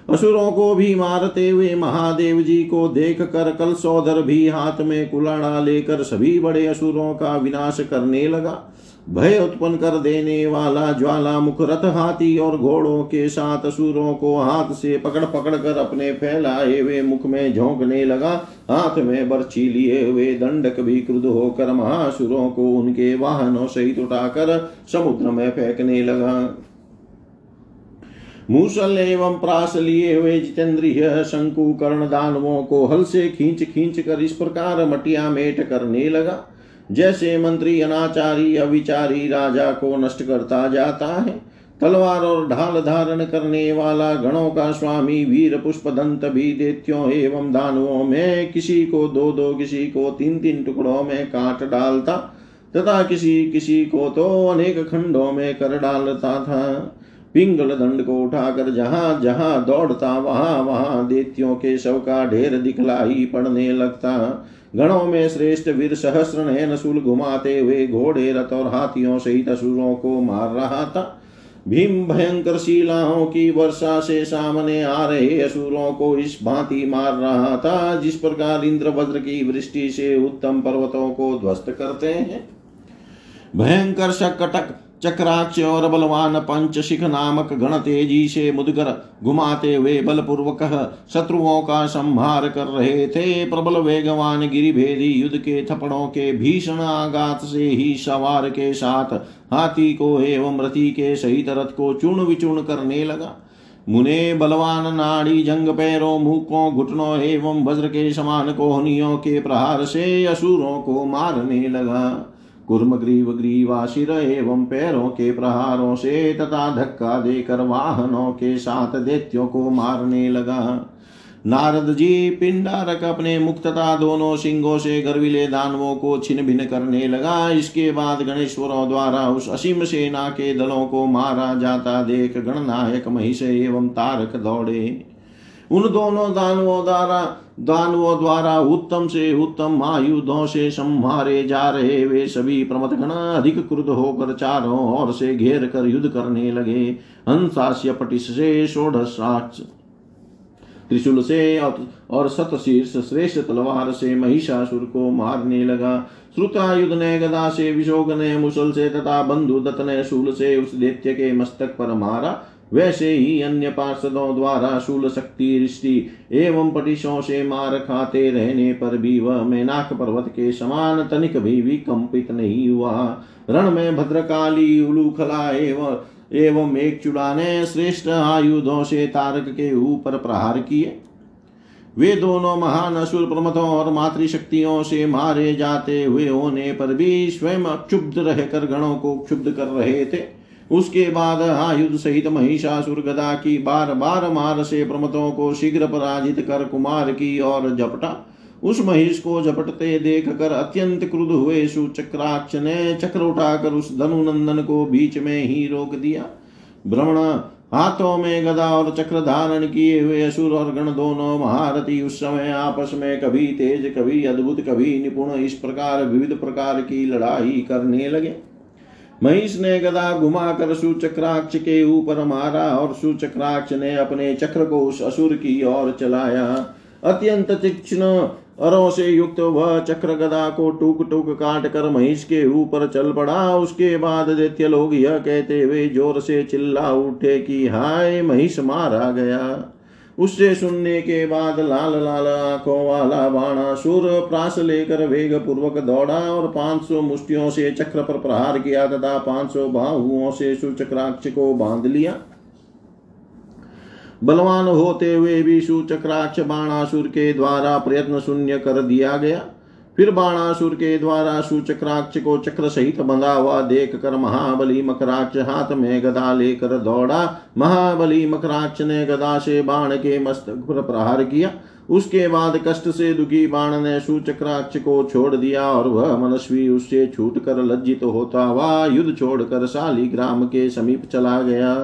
A: असुरों को भी मारते हुए महादेव जी को देख कर कल सौधर भी हाथ में कुलाड़ा लेकर सभी बड़े असुरों का विनाश करने लगा। भय उत्पन्न कर देने वाला ज्वाला मुख रथ हाथी और घोड़ों के साथ असुरों को हाथ से पकड़ पकड़ कर अपने फैलाए हुए मुख में झोंकने लगा। हाथ में बर्छी लिए हुए दंडक भी क्रुद्ध होकर महासुरों को उनके वाहनों सहित उठाकर समुद्र में फेंकने लगा। मूसल एवं प्रास लिए हुए जितेंद्रिय शंकु कर्ण दानवों को हल से खींच खींच कर इस प्रकार मटिया मेट करने लगा। जैसे मंत्री अनाचारी, अविचारी राजा को नष्ट करता जाता है। तलवार और ढाल धारण करने वाला गणों का स्वामी, वीर पुष्प दंत भी देत्यों एवं दानवों में किसी को दो दो, किसी को तीन तीन टुकड़ों में काट डालता तथा किसी किसी को तो अनेक खंडों में कर डालता था। पिंगल दंड को उठाकर जहाँ जहाँ दौड़ता, वहाँ वहाँ देत्यों के शव का ढेर दिखलाई पड़ने लगता। गणों में श्रेष्ठ वीर सहस्र नयन शूल घुमाते हुए घोड़े, रथ और हाथियों सहित असुरों को मार रहा था। भीम भयंकर शिलाओं की वर्षा से सामने आ रहे असुरों को इस भांति मार रहा था, जिस प्रकार इंद्र वज्र की वृष्टि से उत्तम पर्वतों को ध्वस्त करते हैं। भयंकर शकटक चक्राक्ष और बलवान पंचशिख नामक गण तेज़ी से मुदगर घुमाते हुए बलपूर्वक शत्रुओं का संहार कर रहे थे। प्रबल वेगवान गिरिभेदी युद्ध के थपड़ों के भीषण आघात से ही सवार के साथ हाथी को एवं रथी के सहित रथ को चूर्ण विचूर्ण करने लगा। मुने बलवान नाड़ी, जंग पैरों, मुखों, घुटनों एवं वज्र के समान कोहनियों के प्रहार से असुरों को मारने लगा। कुर्म ग्रीव ग्रीवाशिर एवं पैरों के प्रहारों से तथा धक्का देकर वाहनों के साथ दैत्यों को मारने लगा। नारद जी पिंडारक अपने मुख तथा दोनों सिंगों से गर्विले दानवों को छिन्न भिन्न करने लगा। इसके बाद गणेश्वरों द्वारा उस असीम सेना के दलों को मारा जाता देख गणनायक महिष एवं तारक दौड़े। उन दोनों दानवों द्वारा दानवों द्वारा उत्तम से उत्तम आयुधों से संहारे जा रहे, वे सभी प्रमथ गण अधिक क्रुद्ध होकर चारों ओर से घेर कर युद्ध करने लगे। हंसास्य पटिश से षोडशाक्ष त्रिशूल से और सतशीर्ष श्रेष्ठ तलवार से महिषासुर को मारने लगा। श्रुतायुध ने गदा से विशोक ने मुसल से तथा बंधु दत्त ने शूल से उस दैत्य के मस्तक पर मारा। वैसे ही अन्य पार्षदों द्वारा शूल शक्ति ऋषि एवं पटिशों से मार खाते रहने पर भी वह मेनाक पर्वत के समान तनिक भी विकंपित नहीं हुआ। रण में भद्रकाली, उलूखला एवं एवं एक चुड़ा ने श्रेष्ठ आयुधों से तारक के ऊपर प्रहार किए। वे दोनों महान असुर प्रमथों और मातृशक्तियों से मारे जाते हुए होने पर भी स्वयं क्षुब्ध रहकर गणों को क्षुब्ध कर रहे थे। उसके बाद आयुध सहित महिषासुर गदा की बार बार मार से प्रमथों को शीघ्र पराजित कर कुमार की और झपटा। उस महिष को झपटते देख कर अत्यंत क्रुद्ध हुए सुचक्राक्ष ने चक्र उठाकर उस धनु नंदन को बीच में ही रोक दिया। भ्रमण हाथों में गदा और चक्र धारण किए हुए असुर और गण दोनों महारथी उस समय आपस में कभी तेज, कभी अद्भुत, कभी निपुण इस प्रकार विविध प्रकार की लड़ाई करने लगे। महिष ने गदा घुमाकर सुचक्राक्ष के ऊपर मारा और सुचक्राक्ष ने अपने चक्र को उस असुर की ओर चलाया। अत्यंत तीक्ष्ण अरों से युक्त वह चक्र गदा को टूक टूक काट कर महिष के ऊपर चल पड़ा। उसके बाद दैत्य लोग यह कहते हुए ज़ोर से चिल्ला उठे कि, हाय, महिष मारा गया। उससे सुनने के बाद लाल लाल आँखों वाला बाणासुर प्रास लेकर वेग पूर्वक दौड़ा और पाँच सौ मुष्टियों से चक्र पर प्रहार किया तथा पाँच सौ बाहुओं से सुचक्राक्ष को बाँध लिया। बलवान होते हुए भी सुचक्राक्ष बाणासुर के द्वारा प्रयत्न शून्य कर दिया गया। फिर बाणासुर के द्वारा सुचक्राक्ष को चक्र सहित बंधा हुआ देख कर महाबली मकराक्ष हाथ में गदा लेकर दौड़ा। महाबली मकराक्ष ने गदा से बाण के मस्तक पर प्रहार किया। उसके बाद कष्ट से दुखी बाण ने सुचक्राक्ष को छोड़ दिया और वह मनस्वी उससे छूट कर लज्जित होता हुआ युद्ध छोड़कर शालीग्राम के समीप चला गया।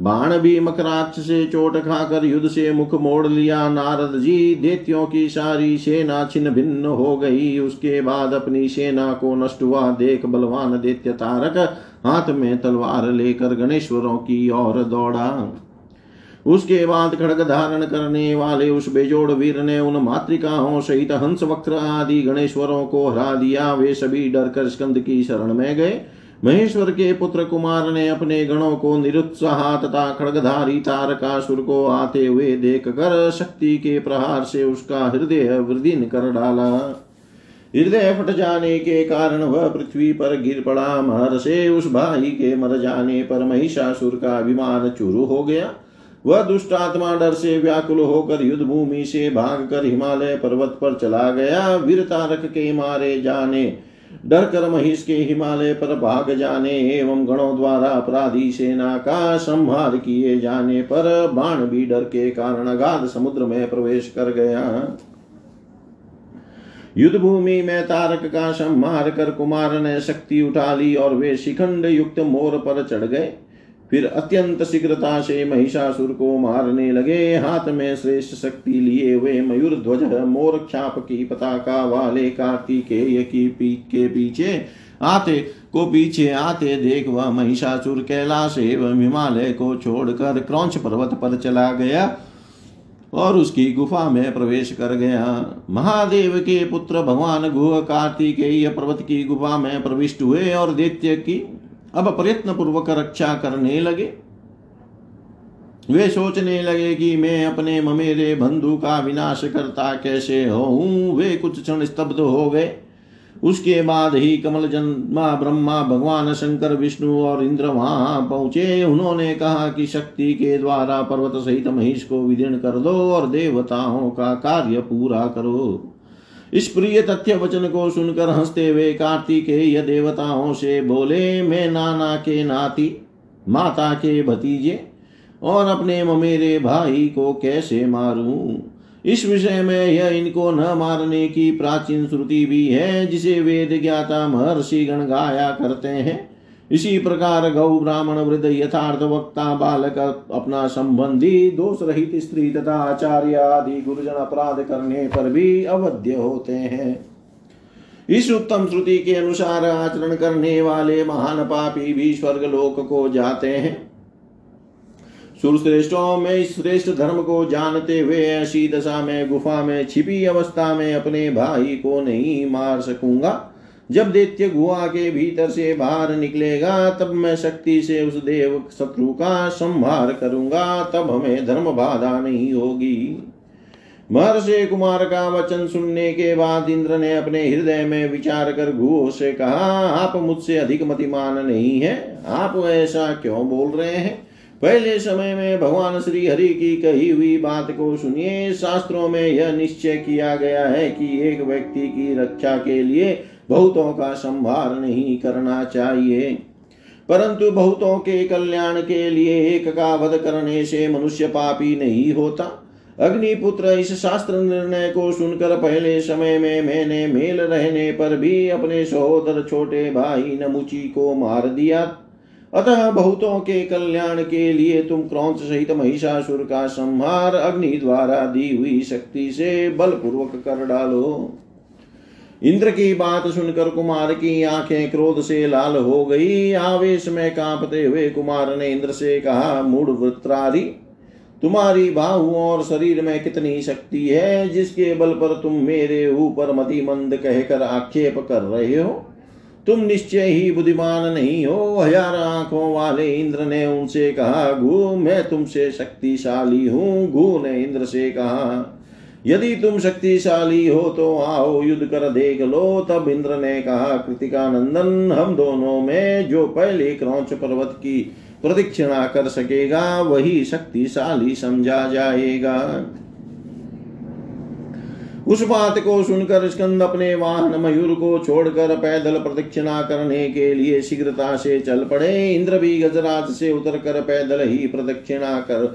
A: बाण भी मकराक्ष से चोट खाकर युद्ध से मुख मोड़ लिया। नारद जी, देत्यों की सारी सेना छिन्न भिन्न हो गई। उसके बाद अपनी सेना को नष्ट हुआ। देख बलवान दैत्य तारक हाथ में तलवार लेकर गणेश्वरों की ओर दौड़ा। उसके बाद खड़ग धारण करने वाले उस बेजोड़ वीर ने उन मातृकाओं सहित हंस वक्र आदि गणेश्वरों को हरा दिया। वे सभी डरकर स्कंद की शरण में गए। महेश्वर के पुत्र कुमार ने अपने गणों को निरुत्साह तथा खड़गधारी तारकासुर को आते हुए देख कर शक्ति के प्रहार से उसका हृदय वृद्धि कर डाला। हृदय फट जाने के कारण वह पृथ्वी पर गिर पड़ा। महर से उस भाई के मर जाने पर महिषासुर का विमान चुरू हो गया। वह दुष्ट आत्मा डर से व्याकुल होकर युद्ध भूमि से भागकर हिमालय पर्वत पर चला गया। वीर तारक के मारे जाने डर कर महिष के हिमालय पर भाग जाने एवं गणों द्वारा अपराधी सेना का संहार किए जाने पर बाण भी डर के कारण अगाध समुद्र में प्रवेश कर गया। युद्ध भूमि में तारक का संहार कर कुमार ने शक्ति उठा ली और वे शिखंड युक्त मोर पर चढ़ गए। फिर अत्यंत शीघ्रता से महिषासुर को मारने लगे। हाथ में श्रेष्ठ शक्ति लिए हुए मयूर ध्वज, मोर छाप की पताका वाले कार्तिकेय की पीठ के पीछे आते को पीछे आते देख वह महिषासुर कैलाश एवं हिमालय को छोड़कर क्रौच पर्वत पर चला गया और उसकी गुफा में प्रवेश कर गया। महादेव के पुत्र भगवान गुह कार्तिकेय पर्वत की गुफा में प्रविष्ट हुए और दैत्य की अब प्रयत्न पूर्वक रक्षा करने लगे। वे सोचने लगे कि मैं अपने ममेरे बंधु का विनाश करता कैसे हो वे कुछ क्षण स्तब्ध हो गए। उसके बाद ही कमल जन्मा ब्रह्मा भगवान शंकर, विष्णु और इंद्र वहाँ पहुँचे। उन्होंने कहा कि शक्ति के द्वारा पर्वत सहित महेश को विदीर्ण कर दो और देवताओं का कार्य पूरा करो। इस प्रिय तथ्य वचन को सुनकर हँसते हुए कार्तिकेय देवताओं से बोले, मैं नाना के नाती, माता के भतीजे और अपने ममेरे भाई को कैसे मारूं? इस विषय में यह इनको न मारने की प्राचीन श्रुति भी है, जिसे वेद ज्ञाता महर्षि गण गाया करते हैं। इसी प्रकार गौ ब्राह्मण वृद्ध यथार्थ वक्ता बालक अपना संबंधी दोष रहित स्त्री तथा आचार्य आदि गुरुजन अपराध करने पर भी अवध्य होते हैं। इस उत्तम श्रुति के अनुसार आचरण करने वाले महान पापी भी स्वर्ग लोक को जाते हैं। सुरश्रेष्ठों में इस श्रेष्ठ धर्म को जानते हुए ऐसी दशा में, गुफा में छिपी अवस्था में अपने भाई को नहीं मार सकूँगा। जब दैत्य गुहा के भीतर से बाहर निकलेगा, तब मैं शक्ति से उस देव शत्रु का संहार करूँगा, तब हमें धर्म बाधा नहीं होगी। महर्षि कुमार का वचन सुनने के बाद इंद्र ने अपने हृदय में विचार कर गुह से कहा, आप मुझसे अधिक मतिमान नहीं है, आप ऐसा क्यों बोल रहे हैं? पहले समय में भगवान श्री हरि की कही हुई बात को सुनिए। शास्त्रों में यह निश्चय किया गया है कि एक व्यक्ति की रक्षा के लिए बहुतों का संभार नहीं करना चाहिए। परंतु बहुतों के कल्याण के लिए एक का वध करने से मनुष्य पापी नहीं होता। अग्निपुत्र इस शास्त्र निर्णय को सुनकर पहले समय में मैंने मेल रहने पर भी अपने सहोदर छोटे भाई नमुची को मार दिया। अतः बहुतों के कल्याण के लिए तुम क्रौच सहित महिषासुर का संहार अग्नि द्वारा दी हुई शक्ति से बलपूर्वक कर डालो। इंद्र की बात सुनकर कुमार की आँखें क्रोध से लाल हो गई। आवेश में कांपते हुए कुमार ने इंद्र से कहा मूड वृत्रारी तुम्हारी बाहु और शरीर में कितनी शक्ति है जिसके बल पर तुम मेरे ऊपर मतिमंद कहकर आक्षेप कर रहे हो? तुम निश्चय ही बुद्धिमान नहीं हो। हज़ार आँखों वाले इंद्र ने उनसे कहा, गु, मैं तुमसे शक्तिशाली हूँ। गु ने इंद्र से कहा यदि तुम शक्तिशाली हो तो आओ युद्ध कर देख लो। तब इंद्र ने कहा कृतिका नंदन हम दोनों में जो पहले क्रौच पर्वत की प्रदक्षिणा कर सकेगा, वही शक्तिशाली समझा जाएगा। उस बात को सुनकर स्कंद अपने वाहन मयूर को छोड़कर पैदल प्रदक्षिणा करने के लिए शीघ्रता से चल पड़े। इंद्र भी गजराज से उतर कर पैदल ही प्रदक्षिणा कर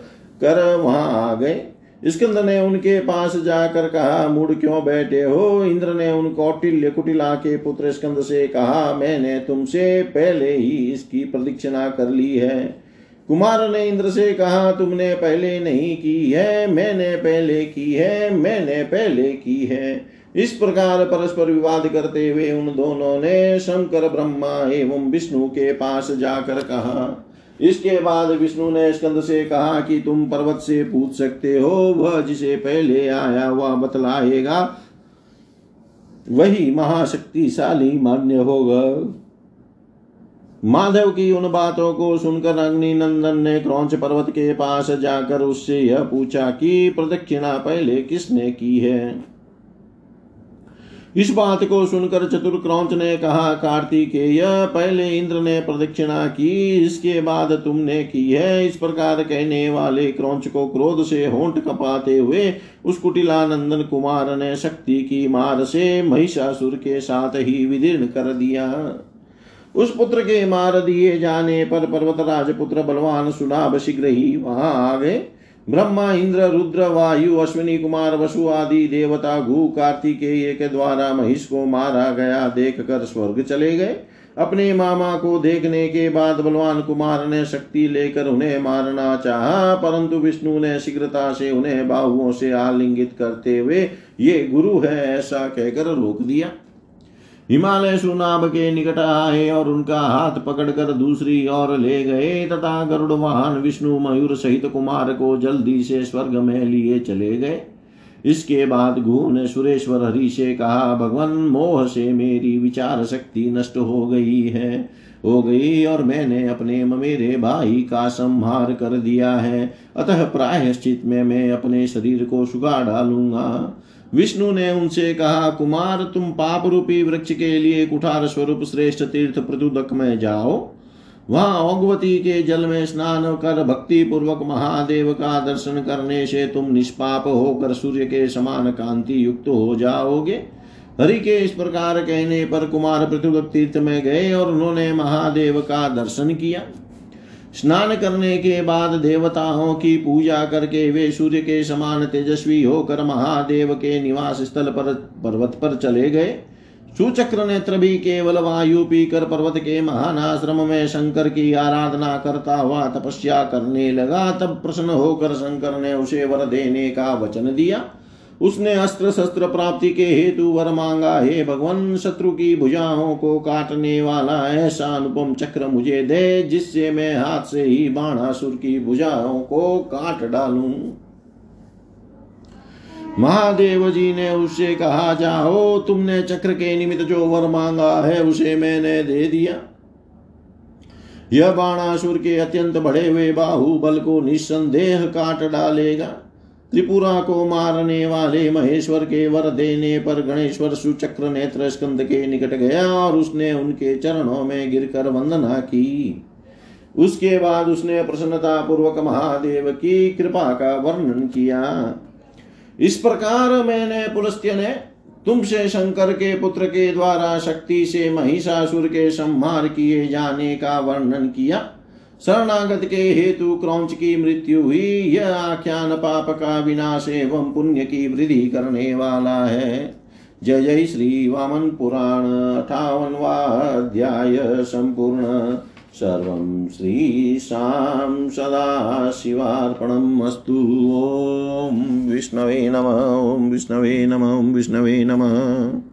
A: कर वहाँ आ गए। स्कंद ने उनके पास जाकर कहा मुड़ क्यों बैठे हो? इंद्र ने उन कौटिल्य कुटिला के पुत्र स्कंद से कहा, मैंने तुमसे पहले ही इसकी प्रदक्षिणा कर ली है। कुमार ने इंद्र से कहा, तुमने पहले नहीं की है, मैंने पहले की है, मैंने पहले की है। इस प्रकार परस्पर विवाद करते हुए उन दोनों ने शंकर, ब्रह्मा एवं विष्णु के पास जाकर कहा इसके बाद विष्णु ने स्कंद से कहा कि तुम पर्वत से पूछ सकते हो, वह जिसे पहले आया वह बतलाएगा, वही महाशक्तिशाली मान्य होगा। माधव की उन बातों को सुनकर अग्नि नंदन ने क्रौच पर्वत के पास जाकर उससे यह पूछा कि प्रदक्षिणा पहले किसने की है? इस बात को सुनकर चतुर क्रौच ने कहा, कार्तिकेय, पहले इंद्र ने प्रदक्षिणा की, इसके बाद तुमने की है। इस प्रकार कहने वाले क्रौच को क्रोध से होंठ कपाते हुए उस कुटिलानंदन कुमार ने शक्ति की मार से महिषासुर के साथ ही विदीर्ण कर दिया। उस पुत्र के मार दिए जाने पर पर्वतराज पुत्र बलवान सुनाभ शीघ्र ही वहाँ आ गए। ब्रह्मा, इंद्र, रुद्र, वायु, अश्विनी, कुमार, वसु आदि देवता घु कार्तिकेय के द्वारा महिष को मारा गया देख कर स्वर्ग चले गए। अपने मामा को देखने के बाद बलवान कुमार ने शक्ति लेकर उन्हें मारना चाहा, परंतु विष्णु ने शीघ्रता से उन्हें बाहुओं से आलिंगित करते हुए, ये गुरु है, ऐसा कहकर रोक दिया। हिमालय सुनाब के निकट आए और उनका हाथ पकड़कर दूसरी ओर ले गए, तथा गरुड़ वाहन विष्णु मयूर सहित कुमार को जल्दी से स्वर्ग में लिए चले गए। इसके बाद गुह ने सुरेश्वर हरि से कहा, भगवान, मोह से मेरी विचार शक्ति नष्ट हो गई है, हो गई, और मैंने अपने मेरे भाई का संहार कर दिया है। अतः प्रायश्चित में मैं अपने शरीर को सुगा डालूँगा। विष्णु ने उनसे कहा, कुमार, तुम पाप रूपी वृक्ष के लिए कुठार स्वरूप श्रेष्ठ तीर्थ प्रतुदक में जाओ। वहाँ ओगवती के जल में स्नान कर भक्ति पूर्वक महादेव का दर्शन करने से तुम निष्पाप होकर सूर्य के समान कांति युक्त हो जाओगे। हरि के इस प्रकार कहने पर कुमार पृथुदक तीर्थ में गए और उन्होंने महादेव का दर्शन किया। स्नान करने के बाद देवताओं की पूजा करके वे सूर्य के समान तेजस्वी होकर महादेव के निवास स्थल पर पर्वत पर चले गए। सुचक्र नेत्र भी केवल वायु पीकर पर्वत के महान आश्रम में शंकर की आराधना करता हुआ तपस्या करने लगा, तब प्रसन्न होकर शंकर ने उसे वर देने का वचन दिया। उसने अस्त्र शस्त्र प्राप्ति के हेतु वर मांगा, हे भगवान, शत्रु की भुजाओं को काटने वाला ऐसा अनुपम चक्र मुझे दे, जिससे मैं हाथ से ही बाणासुर की भुजाओं को काट डालूं। महादेव जी ने उससे कहा, जाओ, तुमने चक्र के निमित्त जो वर मांगा है, उसे मैंने दे दिया। यह बाणासुर के अत्यंत बड़े हुए बाहुबल को निस्संदेह काट डालेगा। त्रिपुरा को मारने वाले महेश्वर के वर देने पर गणेश्वर सुचक्र नेत्र स्कंद के निकट गया और उसने उनके चरणों में गिरकर वंदना की। उसके बाद उसने प्रसन्नता पूर्वक महादेव की कृपा का वर्णन किया। इस प्रकार मैंने पुलस्त्य ने तुमसे शंकर के पुत्र के द्वारा शक्ति से महिषासुर के संहार किए जाने का वर्णन किया। शरणागत के हेतु क्रौच की मृत्यु हुई। यह आख्यान पाप का विनाश एवं पुण्य की वृद्धि करने वाला है। जय जय श्री वामन पुराण अठावनवाध्याय संपूर्ण। सर्वं श्रीशां सदाशिवार्पणम् अस्तु। विष्णवे नम, ॐ विष्णवे नम, ॐ विष्णवे नमः।